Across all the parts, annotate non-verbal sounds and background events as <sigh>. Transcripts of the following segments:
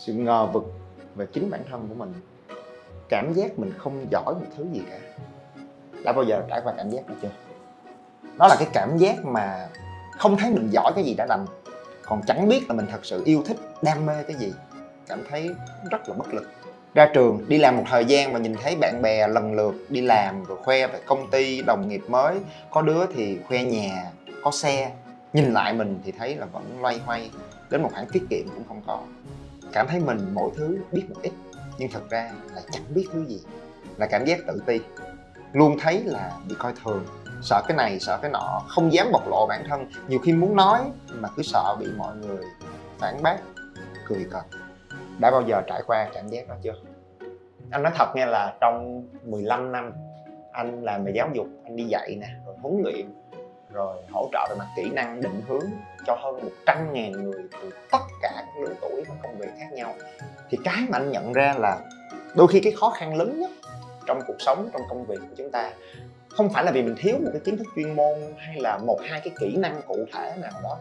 Sự ngờ vực về chính bản thân của mình. Cảm giác mình không giỏi một thứ gì cả. Đã bao giờ trải qua cảm giác đó chưa? Đó là cái cảm giác mà không thấy mình giỏi cái gì đã đành. Còn chẳng biết là mình thật sự yêu thích, đam mê cái gì. Cảm thấy rất là bất lực. Ra trường, đi làm một thời gian và nhìn thấy bạn bè lần lượt đi làm, rồi khoe về công ty, đồng nghiệp mới. Có đứa thì khoe nhà, có xe. Nhìn lại mình thì thấy là vẫn loay hoay. Đến một khoản tiết kiệm cũng không có cảm thấy mình mỗi thứ biết một ít, nhưng thật ra là chẳng biết thứ gì. Là cảm giác tự ti. Luôn thấy là bị coi thường, sợ cái này, sợ cái nọ, không dám bộc lộ bản thân. Nhiều khi muốn nói mà cứ sợ bị mọi người phản bác, cười cợt. Đã bao giờ trải qua cảm giác đó chưa? Anh nói thật nghe là trong 15 năm, anh làm về giáo dục, anh đi dạy nè, rồi huấn luyện, rồi hỗ trợ về mặt kỹ năng, định hướng cho hơn 100 ngàn người từ tất cả các lứa tuổi và công việc khác nhau. Thì cái mà anh nhận ra là đôi khi cái khó khăn lớn nhất trong cuộc sống, trong công việc của chúng ta không phải là vì mình thiếu một cái kiến thức chuyên môn hay là một, hai cái kỹ năng cụ thể nào đó,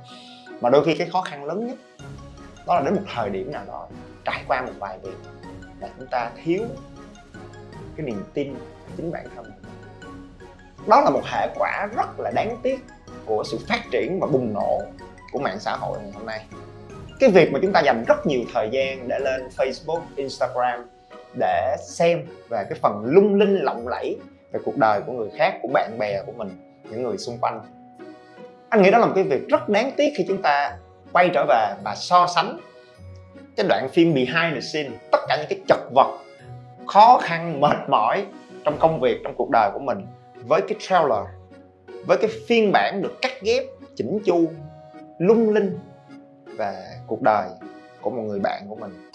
mà đôi khi cái khó khăn lớn nhất đó là đến một thời điểm nào đó, trải qua một vài việc là chúng ta thiếu cái niềm tin chính bản thân đó là một hệ quả rất là đáng tiếc của sự phát triển và bùng nổ của mạng xã hội ngày hôm nay cái việc mà chúng ta dành rất nhiều thời gian để lên Facebook, Instagram để xem về cái phần lung linh lộng lẫy về cuộc đời của người khác, của bạn bè của mình, những người xung quanh. Anh nghĩ đó là một cái việc rất đáng tiếc khi chúng ta quay trở về và so sánh cái đoạn phim behind the scene, tất cả những cái chật vật, khó khăn, mệt mỏi trong công việc, trong cuộc đời của mình với cái trailer, với cái phiên bản được cắt ghép, chỉnh chu, lung linh và cuộc đời của một người bạn của mình.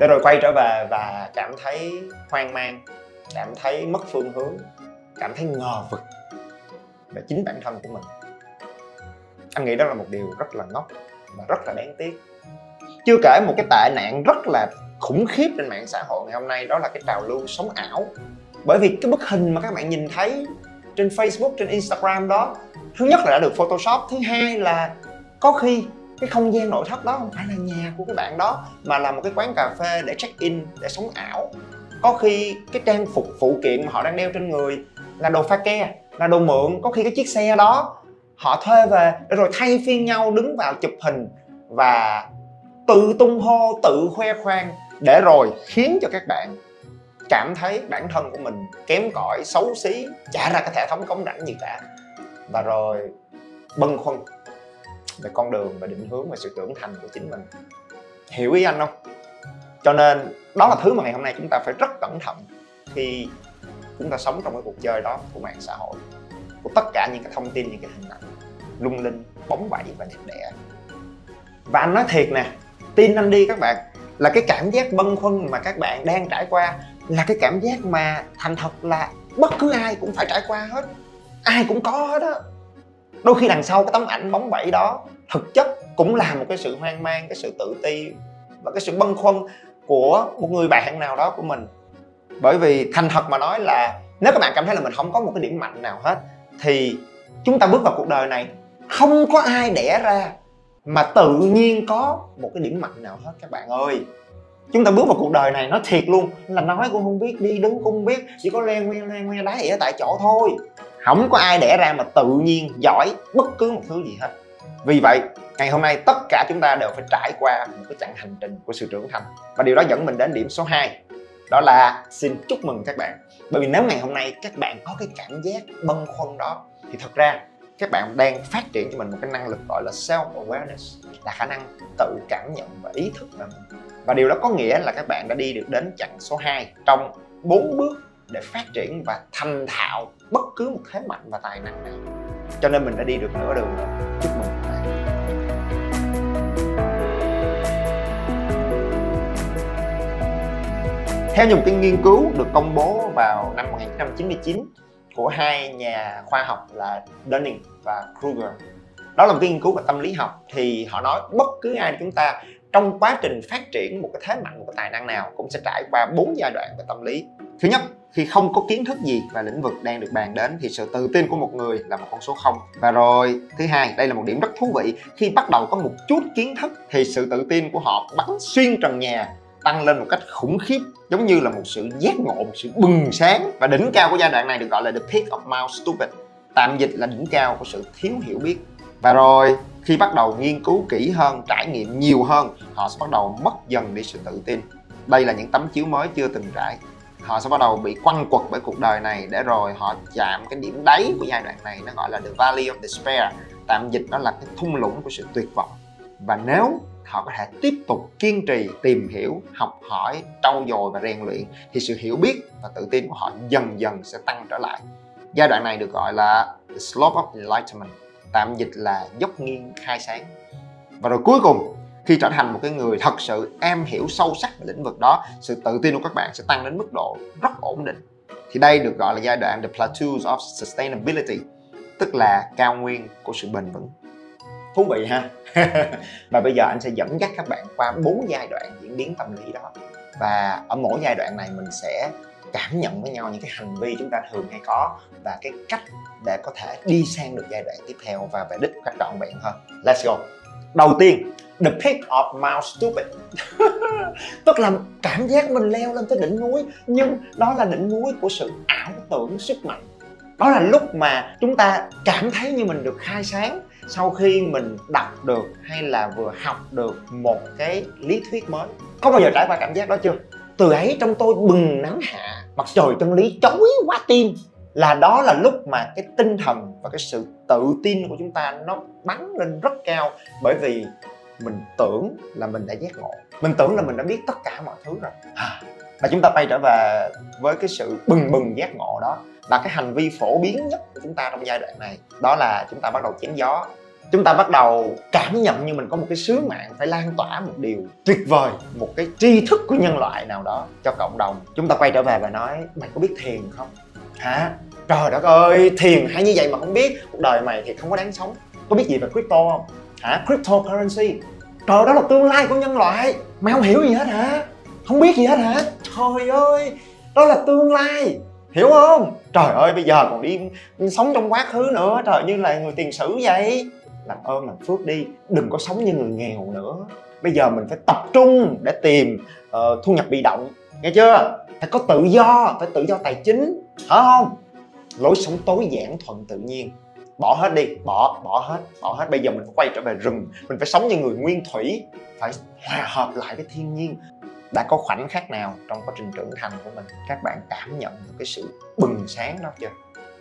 Để rồi quay trở về và cảm thấy hoang mang, cảm thấy mất phương hướng, cảm thấy ngờ vực về chính bản thân của mình. Anh nghĩ đó là một điều rất là ngốc và rất là đáng tiếc. Chưa kể một cái tệ nạn rất là khủng khiếp trên mạng xã hội ngày hôm nay, đó là cái trào lưu sống ảo. Bởi vì cái bức hình mà các bạn nhìn thấy trên Facebook, trên Instagram đó, thứ nhất là đã được Photoshop, thứ hai là có khi cái không gian nội thất đó không phải là nhà của các bạn đó, mà là một cái quán cà phê để check in, để sống ảo. Có khi cái trang phục phụ kiện mà họ đang đeo trên người là đồ pha ke, là đồ mượn. Có khi cái chiếc xe đó họ thuê về để rồi thay phiên nhau đứng vào chụp hình và tự tung hô, tự khoe khoang để rồi khiến cho các bạn cảm thấy bản thân của mình kém cỏi, xấu xí, chả ra cái hệ thống cống rãnh gì cả. Và rồi bâng khuâng về con đường và định hướng và sự trưởng thành của chính mình. Hiểu ý anh không? Cho nên, đó là thứ mà ngày hôm nay chúng ta phải rất cẩn thận khi chúng ta sống trong cái cuộc chơi đó của mạng xã hội, của tất cả những cái thông tin, những cái hình ảnh lung linh, bóng bẩy và đẹp đẽ. Và anh nói thiệt nè, tin anh đi các bạn, là cái cảm giác bâng khuâng mà các bạn đang trải qua là cái cảm giác mà thành thật là bất cứ ai cũng phải trải qua hết, ai cũng có hết á đôi khi đằng sau cái tấm ảnh bóng bẩy đó thực chất cũng là một cái sự hoang mang, cái sự tự ti và cái sự băn khoăn của một người bạn nào đó của mình. Bởi vì thành thật mà nói là nếu các bạn cảm thấy là mình không có một cái điểm mạnh nào hết, thì chúng ta bước vào cuộc đời này, không có ai đẻ ra mà tự nhiên có một cái điểm mạnh nào hết các bạn ơi. Chúng ta bước vào cuộc đời này nói thiệt luôn, là nói cũng không biết, đi đứng cũng không biết, chỉ có len nguyên len nguyên đá ở tại chỗ thôi không có ai đẻ ra mà tự nhiên giỏi bất cứ một thứ gì hết. Vì vậy, ngày hôm nay tất cả chúng ta đều phải trải qua một cái chặng hành trình của sự trưởng thành. Và điều đó dẫn mình đến điểm số 2 đó là xin chúc mừng các bạn. Bởi vì nếu ngày hôm nay các bạn có cái cảm giác bâng khuâng đó, thì thật ra các bạn đang phát triển cho mình một cái năng lực gọi là self awareness là khả năng tự cảm nhận và ý thức về mình. Và điều đó có nghĩa là các bạn đã đi được đến chặng số 2 trong bốn bước để phát triển và thành thạo bất cứ một thế mạnh và tài năng nào. Cho nên mình đã đi được nửa đường rồi. Chúc mừng các bạn. Theo như một cái nghiên cứu được công bố vào năm 1999 của hai nhà khoa học là Dunning và Kruger. Đó là một cái nghiên cứu về tâm lý học. Thì họ nói bất cứ ai chúng ta trong quá trình phát triển một cái thế mạnh một cái tài năng nào cũng sẽ trải qua bốn giai đoạn về tâm lý thứ nhất, khi không có kiến thức gì và lĩnh vực đang được bàn đến thì sự tự tin của một người là một con số không. Và rồi, thứ hai, đây là một điểm rất thú vị, khi bắt đầu có một chút kiến thức thì sự tự tin của họ bắn xuyên trần nhà, tăng lên một cách khủng khiếp, giống như là một sự giác ngộ, một sự bừng sáng. Và đỉnh cao của giai đoạn này được gọi là the peak of Mount Stupid, tạm dịch là đỉnh cao của sự thiếu hiểu biết. Và rồi, khi bắt đầu nghiên cứu kỹ hơn, trải nghiệm nhiều hơn, họ sẽ bắt đầu mất dần đi sự tự tin. Đây là những tấm chiếu mới chưa từng trải họ sẽ bắt đầu bị quăng quật bởi cuộc đời này để rồi họ chạm cái điểm đáy của giai đoạn này, nó gọi là the valley of despair. Tạm dịch nó là cái thung lũng của sự tuyệt vọng. Và nếu họ có thể tiếp tục kiên trì, tìm hiểu, học hỏi, trau dồi và rèn luyện, thì sự hiểu biết và tự tin của họ dần dần sẽ tăng trở lại. Giai đoạn này được gọi là the slope of enlightenment, tạm dịch là dốc nghiêng khai sáng. Và rồi cuối cùng khi trở thành một cái người thật sự am hiểu sâu sắc về lĩnh vực đó, sự tự tin của các bạn sẽ tăng đến mức độ rất ổn định. Thì đây được gọi là giai đoạn the plateaus of sustainability, tức là cao nguyên của sự bền vững. Thú vị ha? <laughs> Và bây giờ anh sẽ dẫn dắt các bạn qua bốn giai đoạn diễn biến tâm lý đó. Và ở mỗi giai đoạn này mình sẽ cảm nhận với nhau những cái hành vi chúng ta thường hay có và cái cách để có thể đi sang được giai đoạn tiếp theo và về đích một cách trọn vẹn hơn. Let's go. Đầu tiên the peak of Mount Stupid. <laughs> Tức là cảm giác mình leo lên tới đỉnh núi, nhưng đó là đỉnh núi của sự ảo tưởng sức mạnh. Đó là lúc mà chúng ta cảm thấy như mình được khai sáng sau khi mình đọc được hay là vừa học được một cái lý thuyết mới. Có bao giờ trải qua cảm giác đó chưa? Từ ấy trong tôi bừng nắng hạ, mặt trời chân lý chói quá tim. Là đó là lúc mà cái tinh thần và cái sự tự tin của chúng ta nó bắn lên rất cao bởi vì mình tưởng là mình đã giác ngộ. Mình tưởng là mình đã biết tất cả mọi thứ rồi. Và chúng ta quay trở về với cái sự bừng bừng giác ngộ đó và cái hành vi phổ biến nhất của chúng ta trong giai đoạn này. Đó là chúng ta bắt đầu chém gió. Chúng ta bắt đầu cảm nhận như mình có một cái sứ mạng phải lan tỏa một điều tuyệt vời, một cái tri thức của nhân loại nào đó cho cộng đồng. Chúng ta quay trở về và nói, mày có biết thiền không? Hả? Trời đất ơi, thiền hay như vậy mà không biết, cuộc đời mày thì không có đáng sống. Có biết gì về crypto không? Hả? Cryptocurrency. Trời đó là tương lai của nhân loại. Mày không hiểu gì hết hả? Không biết gì hết hả? Trời ơi đó là tương lai. Hiểu không? Trời ơi bây giờ còn đi sống trong quá khứ nữa. Trời như là người tiền sử vậy. Làm ơn làm phước đi. Đừng có sống như người nghèo nữa. Bây giờ mình phải tập trung để tìm uh, thu nhập bị động. Nghe chưa? Phải có tự do phải tự do tài chính. Hả không? Lối sống tối giản thuận tự nhiên bỏ hết đi, bỏ bỏ hết bỏ hết. Bây giờ mình phải quay trở về rừng, mình phải sống như người nguyên thủy, phải hòa hợp lại với thiên nhiên. Đã có khoảnh khắc nào trong quá trình trưởng thành của mình, các bạn cảm nhận được cái sự bừng sáng đó chưa?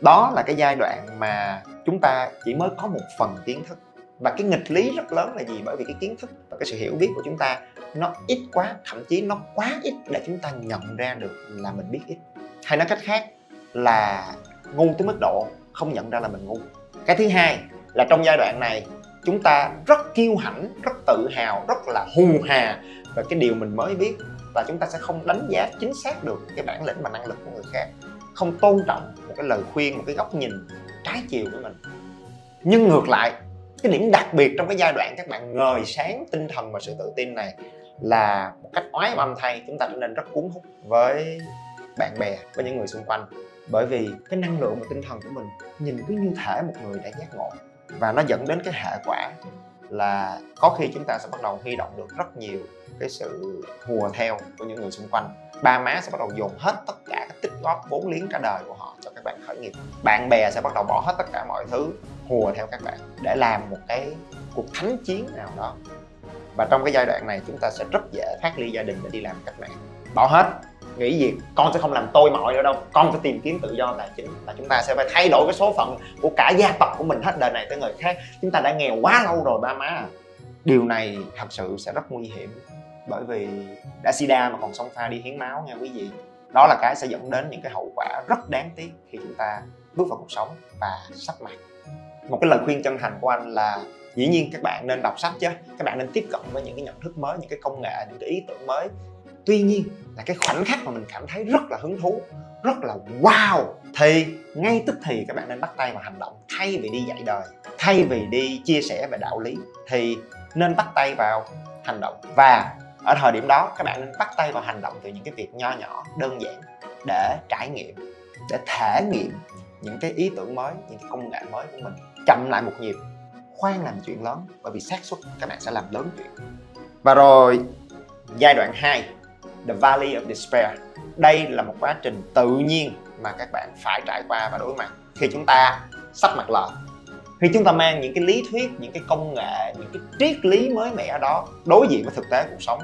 Đó là cái giai đoạn mà chúng ta chỉ mới có một phần kiến thức. Và cái nghịch lý rất lớn là gì? Bởi vì cái kiến thức và cái sự hiểu biết của chúng ta, nó ít quá, thậm chí nó quá ít để chúng ta nhận ra được là mình biết ít. Hay nói cách khác là ngu tới mức độ không nhận ra là mình ngu. Cái thứ hai là trong giai đoạn này, chúng ta rất kiêu hãnh, rất tự hào, rất là hù hà về cái điều mình mới biết và chúng ta sẽ không đánh giá chính xác được cái bản lĩnh và năng lực của người khác, không tôn trọng một cái lời khuyên, một cái góc nhìn trái chiều của mình. Nhưng ngược lại, cái điểm đặc biệt trong cái giai đoạn các bạn ngời sáng tinh thần và sự tự tin này là một cách oái âm thay, chúng ta trở nên rất cuốn hút với bạn bè, với những người xung quanh bởi vì cái năng lượng và tinh thần của mình nhìn cứ như thể một người đã giác ngộ. Và nó dẫn đến cái hệ quả là có khi chúng ta sẽ bắt đầu huy động được rất nhiều cái sự hùa theo của những người xung quanh. Ba má sẽ bắt đầu dồn hết tất cả các tích góp vốn liếng cả đời của họ cho các bạn khởi nghiệp. Bạn bè sẽ bắt đầu bỏ hết tất cả mọi thứ, hùa theo các bạn để làm một cái cuộc thánh chiến nào đó. Và trong cái giai đoạn này, chúng ta sẽ rất dễ thoát ly gia đình để đi làm cách mạng. Bỏ hết nghĩ việc con sẽ không làm tôi mọi nữa đâu. Con phải tìm kiếm tự do tài chính. Và chúng ta sẽ phải thay đổi cái số phận của cả gia tộc của mình hết đời này tới người khác. Chúng ta đã nghèo quá lâu rồi, ba má. Điều này thật sự sẽ rất nguy hiểm. Bởi vì đã sida mà còn xông pha đi hiến máu nha quý vị. Đó là cái sẽ dẫn đến những cái hậu quả rất đáng tiếc khi chúng ta bước vào cuộc sống và sắp mặt. Một cái lời khuyên chân thành của anh là, dĩ nhiên các bạn nên đọc sách chứ. Các bạn nên tiếp cận với những cái nhận thức mới, những cái công nghệ, những cái ý tưởng mới tuy nhiên là cái khoảnh khắc mà mình cảm thấy rất là hứng thú, rất là wow. Thì ngay tức thì các bạn nên bắt tay vào hành động, thay vì đi dạy đời, thay vì đi chia sẻ về đạo lý, thì nên bắt tay vào hành động. Và ở thời điểm đó, các bạn nên bắt tay vào hành động từ những cái việc nho nhỏ, đơn giản, để trải nghiệm, để thể nghiệm những cái ý tưởng mới, những cái công nghệ mới của mình. Chậm lại một nhịp, khoan làm chuyện lớn, bởi vì xác suất các bạn sẽ làm lớn chuyện. Và rồi, giai đoạn 2 The Valley of Despair. Đây là một quá trình tự nhiên mà các bạn phải trải qua và đối mặt khi chúng ta sắp mặt lờ khi chúng ta mang những cái lý thuyết, những cái công nghệ, những cái triết lý mới mẻ đó đối diện với thực tế cuộc sống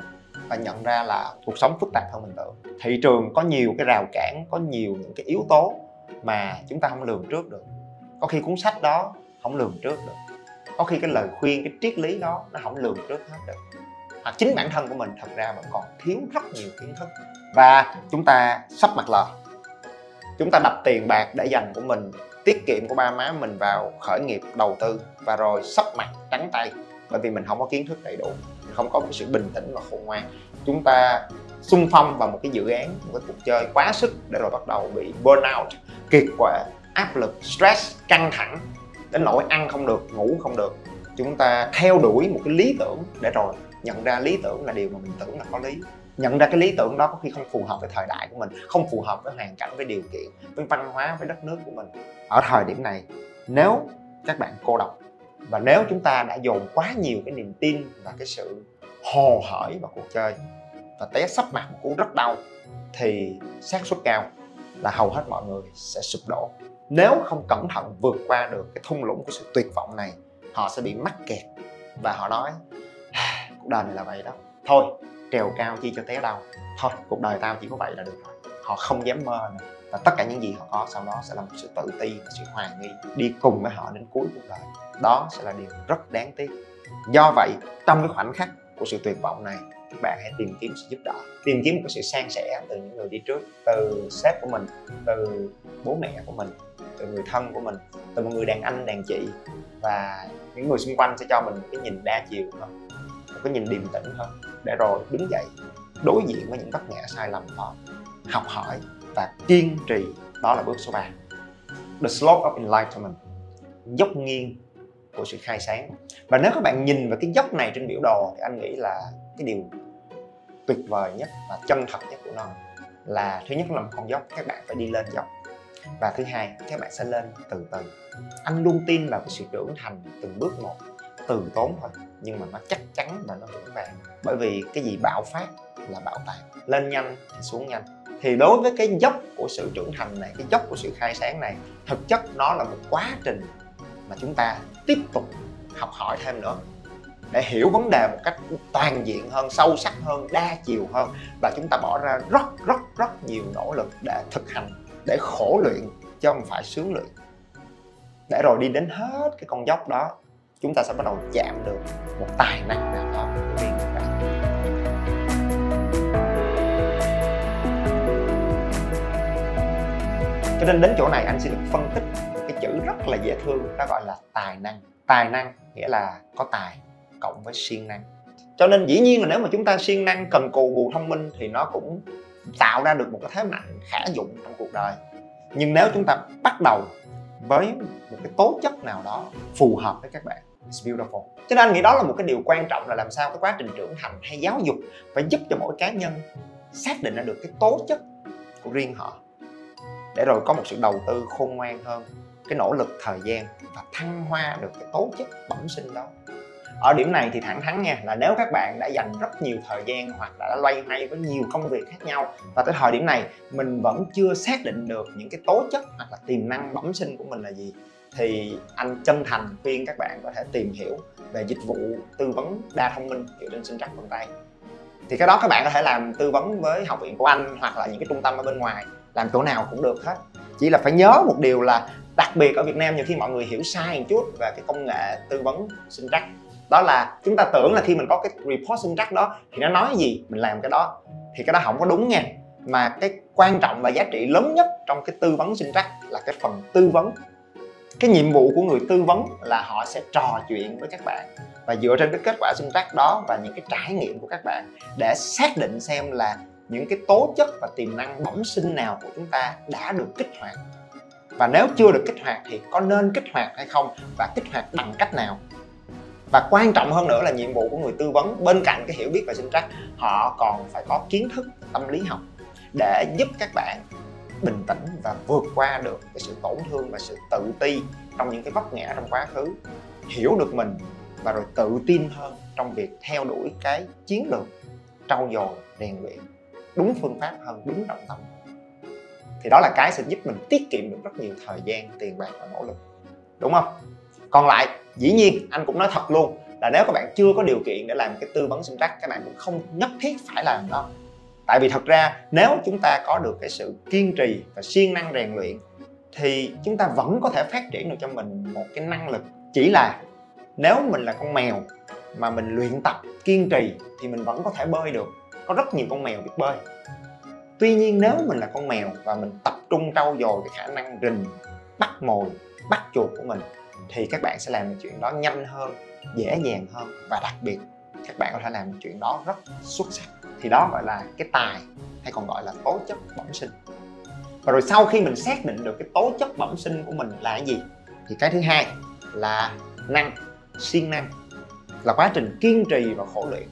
và nhận ra là cuộc sống phức tạp hơn mình tưởng. Thị trường có nhiều cái rào cản, có nhiều những cái yếu tố mà chúng ta không lường trước được. Có khi cuốn sách đó không lường trước được. Có khi cái lời khuyên, cái triết lý đó nó không lường trước hết được à, chính bản thân của mình thật ra vẫn còn thiếu rất nhiều kiến thức. Và chúng ta sắp mặt lờ chúng ta đập tiền bạc để dành của mình tiết kiệm của ba má mình vào khởi nghiệp đầu tư và rồi sắp mặt trắng tay. Bởi vì mình không có kiến thức đầy đủ không có một sự bình tĩnh và khôn ngoan. Chúng ta xung phong vào một cái dự án một cái cuộc chơi quá sức để rồi bắt đầu bị burnout kiệt quệ áp lực stress căng thẳng đến nỗi ăn không được ngủ không được. Chúng ta theo đuổi một cái lý tưởng để rồi nhận ra lý tưởng là điều mà mình tưởng là có lý. Nhận ra cái lý tưởng đó có khi không phù hợp với thời đại của mình, không phù hợp với hoàn cảnh, với điều kiện, với văn hóa, với đất nước của mình. Ở thời điểm này, nếu các bạn cô độc và nếu chúng ta đã dồn quá nhiều cái niềm tin và cái sự hồ hởi vào cuộc chơi và té sắp mặt một cú rất đau, thì xác suất cao là hầu hết mọi người sẽ sụp đổ. Nếu không cẩn thận vượt qua được cái thung lũng của sự tuyệt vọng này, họ sẽ bị mắc kẹt. Và họ nói cuộc đời này là vậy đó. Thôi, trèo cao chi cho té đau. Thôi, cuộc đời tao chỉ có vậy là được rồi. Họ không dám mơ nữa. Và tất cả những gì họ có, sau đó sẽ là một sự tự ti và sự hoài nghi, đi cùng với họ đến cuối cuộc đời. Đó sẽ là điều rất đáng tiếc. Do vậy, trong cái khoảnh khắc của sự tuyệt vọng này, các bạn hãy tìm kiếm sự giúp đỡ, tìm kiếm một cái sự san sẻ từ những người đi trước, từ sếp của mình, từ bố mẹ của mình, từ người thân của mình, từ một người đàn anh, đàn chị và những người xung quanh sẽ cho mình một cái nhìn đa chiều hơn một cái nhìn điềm tĩnh hơn để rồi đứng dậy, đối diện với những vấp ngã sai lầm đó, học hỏi và kiên trì. Đó là bước số 3 The slope of enlightenment. Dốc nghiêng của sự khai sáng. Và nếu các bạn nhìn vào cái dốc này trên biểu đồ thì anh nghĩ là cái điều tuyệt vời nhất và chân thật nhất của nó là thứ nhất là một con dốc, các bạn phải đi lên dốc. Và thứ hai, các bạn sẽ lên từ từ. Anh luôn tin vào cái sự trưởng thành từng bước một từ tốn thôi, nhưng mà nó chắc chắn và nó vững vàng. Bởi vì cái gì bạo phát là bảo tàng lên nhanh thì xuống nhanh. Thì đối với cái dốc của sự trưởng thành này, cái dốc của sự khai sáng này, thực chất nó là một quá trình mà chúng ta tiếp tục học hỏi thêm nữa để hiểu vấn đề một cách toàn diện hơn, sâu sắc hơn, đa chiều hơn. Và chúng ta bỏ ra rất rất rất nhiều nỗ lực để thực hành, để khổ luyện chứ không phải sướng luyện. Để rồi đi đến hết cái con dốc đó chúng ta sẽ bắt đầu chạm được một tài năng nào đó của riêng các bạn. Cho nên đến chỗ này anh sẽ được phân tích một cái chữ rất là dễ thương ta gọi là tài năng. Tài năng nghĩa là có tài cộng với siêng năng. Cho nên dĩ nhiên là nếu mà chúng ta siêng năng cần cù bù thông minh thì nó cũng tạo ra được một cái thế mạnh khả dụng trong cuộc đời. Nhưng nếu chúng ta bắt đầu với một cái tố chất nào đó phù hợp với các bạn It's beautiful. Cho nên anh nghĩ đó là một cái điều quan trọng là làm sao cái quá trình trưởng thành hay giáo dục phải giúp cho mỗi cá nhân xác định ra được cái tố chất của riêng họ để rồi có một sự đầu tư khôn ngoan hơn, cái nỗ lực, thời gian và thăng hoa được cái tố chất bẩm sinh đó ở điểm này thì thẳng thắn nha, là nếu các bạn đã dành rất nhiều thời gian hoặc là đã loay hoay với nhiều công việc khác nhau, và tới thời điểm này mình vẫn chưa xác định được những cái tố chất hoặc là tiềm năng bẩm sinh của mình là gì thì anh chân thành khuyên các bạn có thể tìm hiểu về dịch vụ tư vấn đa thông minh dựa trên sinh trắc vân tay. Thì cái đó các bạn có thể làm tư vấn với học viện của anh hoặc là những cái trung tâm ở bên ngoài, làm chỗ nào cũng được hết. Chỉ là phải nhớ một điều là đặc biệt ở Việt Nam nhiều khi mọi người hiểu sai một chút về cái công nghệ tư vấn sinh trắc. Đó là chúng ta tưởng là khi mình có cái report sinh trắc đó thì nó nói gì, mình làm cái đó. Thì cái đó không có đúng nha. Mà cái quan trọng và giá trị lớn nhất trong cái tư vấn sinh trắc là cái phần tư vấn cái nhiệm vụ của người tư vấn là họ sẽ trò chuyện với các bạn và dựa trên cái kết quả sinh trắc đó và những cái trải nghiệm của các bạn để xác định xem là những cái tố chất và tiềm năng bẩm sinh nào của chúng ta đã được kích hoạt. Và nếu chưa được kích hoạt thì có nên kích hoạt hay không và kích hoạt bằng cách nào? Và quan trọng hơn nữa là nhiệm vụ của người tư vấn, bên cạnh cái hiểu biết về sinh trắc, họ còn phải có kiến thức, tâm lý học để giúp các bạn bình tĩnh và vượt qua được cái sự tổn thương và sự tự ti trong những cái vấp ngã trong quá khứ. Hiểu được mình và rồi tự tin hơn trong việc theo đuổi cái chiến lược trau dồi, rèn luyện đúng phương pháp hơn đúng trọng tâm. Thì đó là cái sẽ giúp mình tiết kiệm được rất nhiều thời gian, tiền bạc và nỗ lực. Đúng không? Còn lại, dĩ nhiên, anh cũng nói thật luôn là nếu các bạn chưa có điều kiện để làm cái tư vấn sinh trắc, các bạn cũng không nhất thiết phải làm đó tại vì thật ra, nếu chúng ta có được cái sự kiên trì và siêng năng rèn luyện, thì chúng ta vẫn có thể phát triển được cho mình một cái năng lực. Chỉ là, nếu mình là con mèo mà mình luyện tập, kiên trì, thì mình vẫn có thể bơi được. Có rất nhiều con mèo biết bơi. Tuy nhiên, nếu mình là con mèo và mình tập trung trau dồi cái khả năng rình, bắt mồi, bắt chuột của mình, thì các bạn sẽ làm được chuyện đó nhanh hơn, dễ dàng hơn và đặc biệt các bạn có thể làm chuyện đó rất xuất sắc. Thì đó gọi là cái tài, hay còn gọi là tố chất bẩm sinh. Và rồi sau khi mình xác định được cái tố chất bẩm sinh của mình là cái gì, thì cái thứ hai là năng, siêng năng, là quá trình kiên trì và khổ luyện.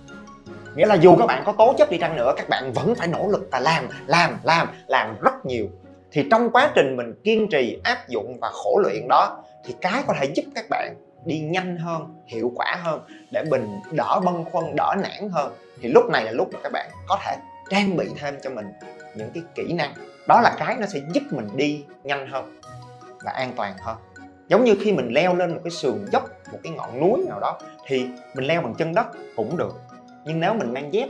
Nghĩa là dù các bạn có tố chất đi chăng nữa, các bạn vẫn phải nỗ lực và làm làm làm làm rất nhiều. Thì trong quá trình mình kiên trì, áp dụng và khổ luyện đó, thì cái có thể giúp các bạn đi nhanh hơn, hiệu quả hơn, để mình đỡ bâng khoăn đỡ nản hơn, thì lúc này là lúc mà các bạn có thể trang bị thêm cho mình những cái kỹ năng. Đó là cái nó sẽ giúp mình đi nhanh hơn và an toàn hơn. Giống như khi mình leo lên một cái sườn dốc, một cái ngọn núi nào đó, thì mình leo bằng chân đất cũng được. Nhưng nếu mình mang dép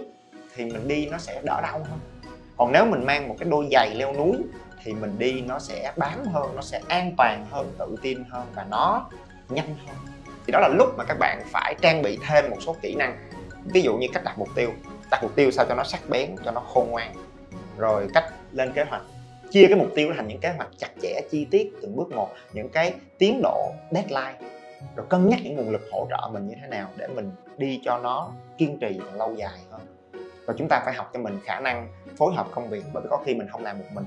thì mình đi nó sẽ đỡ đau hơn. Còn nếu mình mang một cái đôi giày leo núi thì mình đi nó sẽ bám hơn, nó sẽ an toàn hơn, tự tin hơn và nó nhanh hơn. Thì đó là lúc mà các bạn phải trang bị thêm một số kỹ năng. Ví dụ như cách đặt mục tiêu. Đặt mục tiêu sao cho nó sắc bén, cho nó khôn ngoan. Rồi cách lên kế hoạch. Chia cái mục tiêu thành những kế hoạch chặt chẽ, chi tiết từng bước một, những cái tiến độ, deadline. Rồi cân nhắc những nguồn lực hỗ trợ mình như thế nào để mình đi cho nó kiên trì và lâu dài hơn. Và chúng ta phải học cho mình khả năng phối hợp công việc, bởi vì có khi mình không làm một mình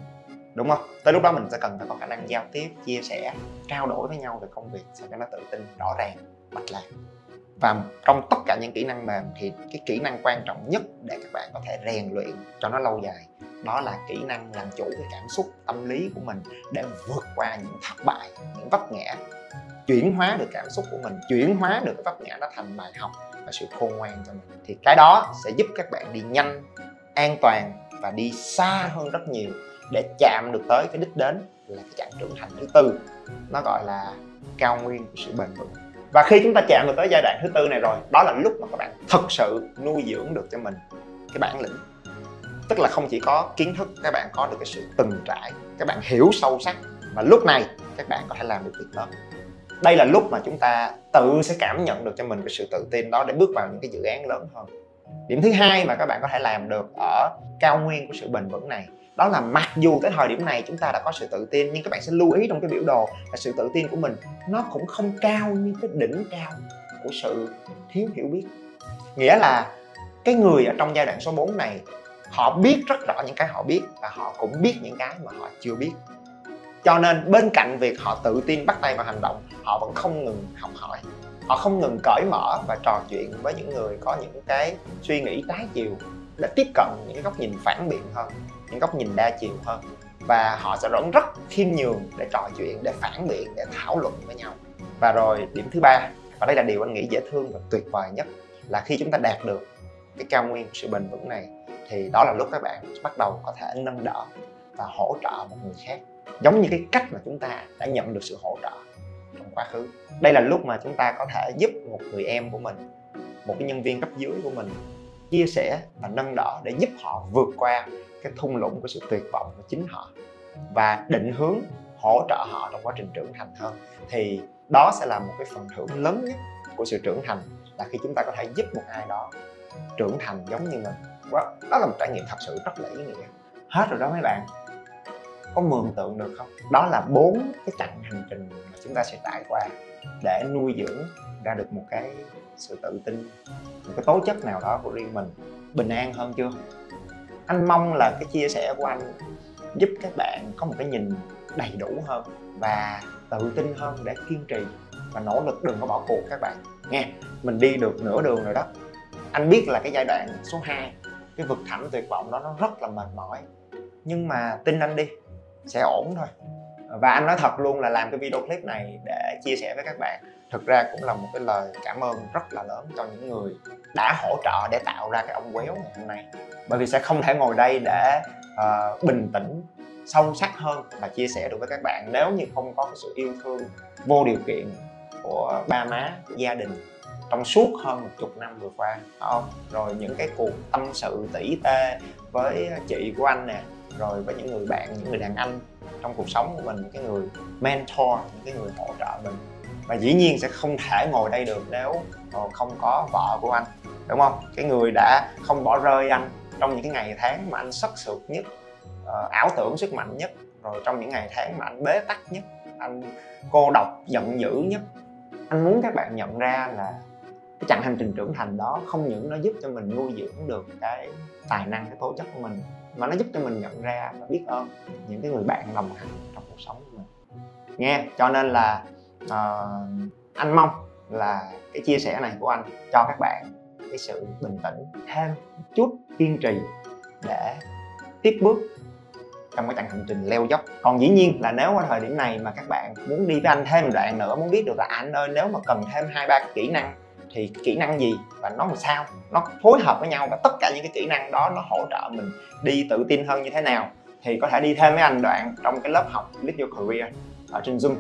đúng không? Tới lúc đó mình sẽ cần phải có khả năng giao tiếp, chia sẻ, trao đổi với nhau về công việc sao cho nó tự tin, rõ ràng, mạch lạc. Và trong tất cả những kỹ năng mềm thì cái kỹ năng quan trọng nhất để các bạn có thể rèn luyện cho nó lâu dài, đó là kỹ năng làm chủ cái cảm xúc, tâm lý của mình để vượt qua những thất bại, những vấp ngã. Chuyển hóa được cảm xúc của mình, chuyển hóa được cái vấp ngã đó thành bài học và sự khôn ngoan cho mình. Thì cái đó sẽ giúp các bạn đi nhanh, an toàn và đi xa hơn rất nhiều để chạm được tới cái đích đến là cái chặng trưởng thành thứ tư. Nó gọi là cao nguyên của sự bền vững. Và khi chúng ta chạm được tới giai đoạn thứ tư này rồi, đó là lúc mà các bạn thực sự nuôi dưỡng được cho mình cái bản lĩnh. Tức là không chỉ có kiến thức, các bạn có được cái sự từng trải, các bạn hiểu sâu sắc và lúc này các bạn có thể làm được việc đó. đây là lúc mà chúng ta tự sẽ cảm nhận được cho mình cái sự tự tin đó để bước vào những cái dự án lớn hơn. Điểm thứ hai mà các bạn có thể làm được ở cao nguyên của sự bền vững này đó là mặc dù tới thời điểm này chúng ta đã có sự tự tin, nhưng các bạn sẽ lưu ý trong cái biểu đồ là sự tự tin của mình nó cũng không cao như cái đỉnh cao của sự thiếu hiểu biết. Nghĩa là cái người ở trong giai đoạn số 4 này, họ biết rất rõ những cái họ biết và họ cũng biết những cái mà họ chưa biết. Cho nên bên cạnh việc họ tự tin bắt tay vào hành động, họ vẫn không ngừng học hỏi. Họ không ngừng cởi mở và trò chuyện với những người có những cái suy nghĩ trái chiều để tiếp cận những góc nhìn phản biện hơn những góc nhìn đa chiều hơn. Và họ sẽ vẫn rất khiêm nhường để trò chuyện, để phản biện, để thảo luận với nhau. Và rồi điểm thứ ba, và đây là điều anh nghĩ dễ thương và tuyệt vời nhất, là khi chúng ta đạt được cái cao nguyên sự bền vững này, thì đó là lúc các bạn bắt đầu có thể nâng đỡ và hỗ trợ một người khác. Giống như cái cách mà chúng ta đã nhận được sự hỗ trợ trong quá khứ. Đây là lúc mà chúng ta có thể giúp một người em của mình, một cái nhân viên cấp dưới của mình chia sẻ và nâng đỡ để giúp họ vượt qua cái thung lũng của sự tuyệt vọng của chính họ và định hướng hỗ trợ họ trong quá trình trưởng thành hơn. Thì đó sẽ là một cái phần thưởng lớn nhất của sự trưởng thành là khi chúng ta có thể giúp một ai đó trưởng thành giống như mình. Wow, đó là một trải nghiệm thật sự rất là ý nghĩa. Hết rồi đó mấy bạn. Có mường tượng được không? Đó là bốn cái chặng hành trình mà chúng ta sẽ trải qua để nuôi dưỡng ra được một cái sự tự tin, một cái tố chất nào đó của riêng mình. Bình an hơn chưa? Anh mong là cái chia sẻ của anh giúp các bạn có một cái nhìn đầy đủ hơn và tự tin hơn để kiên trì và nỗ lực, đừng có bỏ cuộc các bạn. Nghe, mình đi được nửa đường rồi đó. Anh biết là cái giai đoạn số 2 cái vực thẳm tuyệt vọng đó nó rất là mệt mỏi. Nhưng mà tin anh đi, sẽ ổn thôi. Và anh nói thật luôn là làm cái video clip này để chia sẻ với các bạn thực ra cũng là một cái lời cảm ơn rất là lớn cho những người đã hỗ trợ để tạo ra cái ông quéo ngày hôm nay. Bởi vì sẽ không thể ngồi đây để uh, bình tĩnh sâu sắc hơn và chia sẻ được với các bạn nếu như không có cái sự yêu thương vô điều kiện của ba má của gia đình trong suốt hơn một chục năm vừa qua không? Rồi những cái cuộc tâm sự tỉ tê với chị của anh nè rồi với những người bạn những người đàn anh trong cuộc sống của mình những cái người mentor những cái người hỗ trợ mình và dĩ nhiên sẽ không thể ngồi đây được nếu không có vợ của anh, đúng không? Cái người đã không bỏ rơi anh trong những cái ngày tháng mà anh sất sượt nhất ờ, ảo tưởng sức mạnh nhất, rồi trong những ngày tháng mà anh bế tắc nhất, anh cô độc giận dữ nhất, anh muốn các bạn nhận ra là cái chặng hành trình trưởng thành đó không những nó giúp cho mình nuôi dưỡng được cái tài năng, cái tố chất của mình, mà nó giúp cho mình nhận ra và biết ơn những cái người bạn đồng hành trong cuộc sống của mình. Nghe cho nên là uh, anh mong là cái chia sẻ này của anh cho các bạn cái sự bình tĩnh thêm chút kiên trì để tiếp bước trong cái chặng hành trình leo dốc. Còn dĩ nhiên là nếu qua thời điểm này mà các bạn muốn đi với anh thêm một đoạn nữa muốn biết được là anh ơi nếu mà cần thêm hai ba kỹ năng thì kỹ năng gì và nó làm sao? Nó phối hợp với nhau và tất cả những cái kỹ năng đó nó hỗ trợ mình đi tự tin hơn như thế nào? Thì có thể đi thêm với anh đoạn trong cái lớp học Lead Your Career ở trên Zoom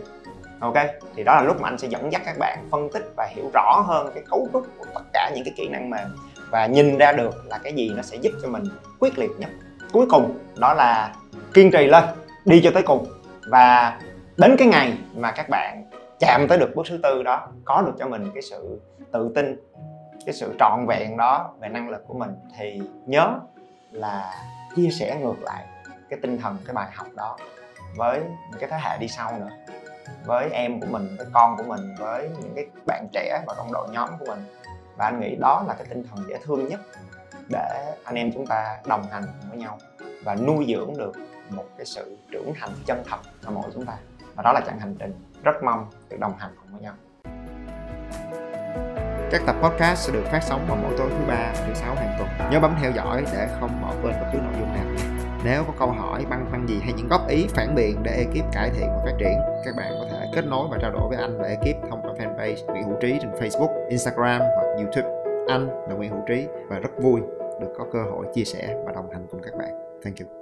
ok, thì đó là lúc mà anh sẽ dẫn dắt các bạn phân tích và hiểu rõ hơn cái cấu trúc của tất cả những cái kỹ năng mềm và nhìn ra được là cái gì nó sẽ giúp cho mình quyết liệt nhất. Cuối cùng, đó là kiên trì lên, đi cho tới cùng. Và đến cái ngày mà các bạn chạm tới được bước thứ tư đó, có được cho mình cái sự tự tin, cái sự trọn vẹn đó về năng lực của mình, thì nhớ là chia sẻ ngược lại cái tinh thần, cái bài học đó với những cái thế hệ đi sau nữa với em của mình, với con của mình, với những cái bạn trẻ và trong đội nhóm của mình. Và anh nghĩ đó là cái tinh thần dễ thương nhất để anh em chúng ta đồng hành với nhau và nuôi dưỡng được một cái sự trưởng thành chân thật ở mỗi chúng ta. Và đó là chặng hành trình rất mong được đồng hành cùng với nhau. Các tập podcast sẽ được phát sóng vào mỗi tối thứ ba và thứ sáu hàng tuần. Nhớ bấm theo dõi để không bỏ quên bất cứ nội dung nào. Nếu có câu hỏi, băn khoăn gì hay những góp ý, phản biện để ekip cải thiện và phát triển, các bạn có thể kết nối và trao đổi với anh và ekip thông qua fanpage Nguyễn Hữu Trí trên Facebook, Instagram hoặc YouTube anh là Nguyễn Hữu Trí và rất vui được có cơ hội chia sẻ và đồng hành cùng các bạn. Thank you.